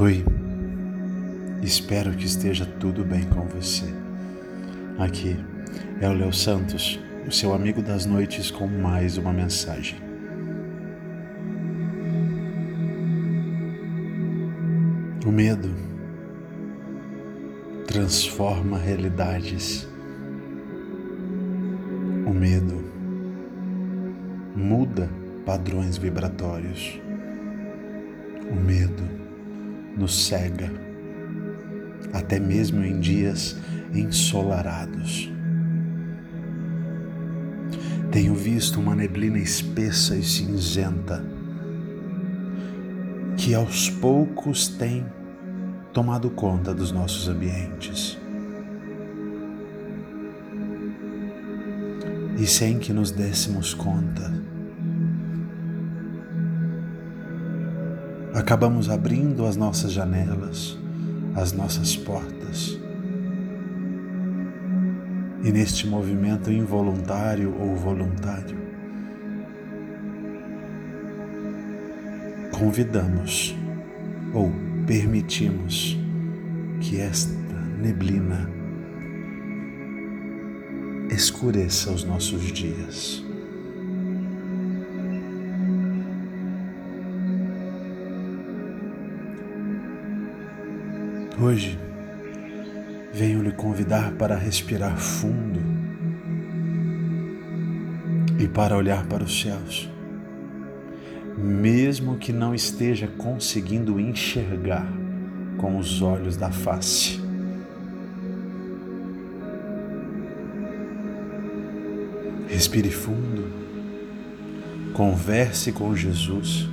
Oi, espero que esteja tudo bem com você. Aqui é o Léo Santos, o seu amigo das noites, com mais uma mensagem. O medo transforma realidades. O medo muda padrões vibratórios. O medo nos cega, até mesmo em dias ensolarados. Tenho visto uma neblina espessa e cinzenta que aos poucos tem tomado conta dos nossos ambientes. E sem que nos dessemos conta, acabamos abrindo as nossas janelas, as nossas portas. E neste movimento involuntário ou voluntário, convidamos ou permitimos que esta neblina escureça os nossos dias. Hoje venho lhe convidar para respirar fundo e para olhar para os céus, mesmo que não esteja conseguindo enxergar com os olhos da face. Respire fundo, converse com Jesus,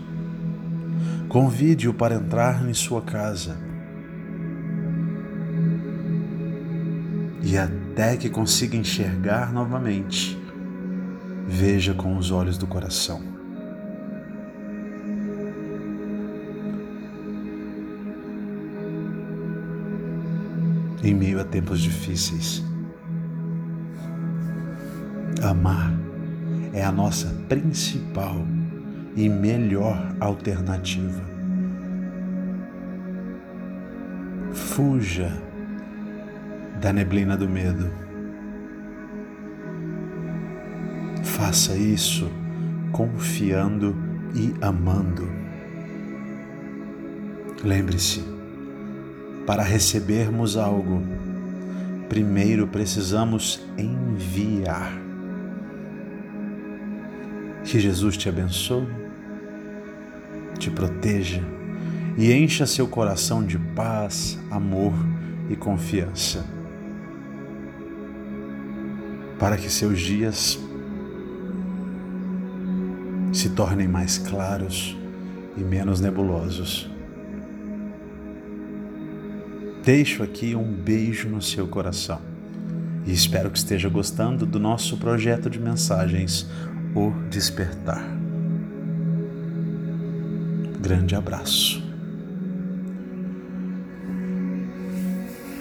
convide-o para entrar em sua casa e até que consiga enxergar novamente, veja com os olhos do coração. Em meio a tempos difíceis, amar é a nossa principal e melhor alternativa. Fuja da neblina do medo. Faça isso confiando e amando. Lembre-se, para recebermos algo, primeiro precisamos enviar. Que Jesus te abençoe, te proteja e encha seu coração de paz, amor e confiança para que seus dias se tornem mais claros e menos nebulosos. Deixo aqui um beijo no seu coração e espero que esteja gostando do nosso projeto de mensagens O Despertar. Grande abraço.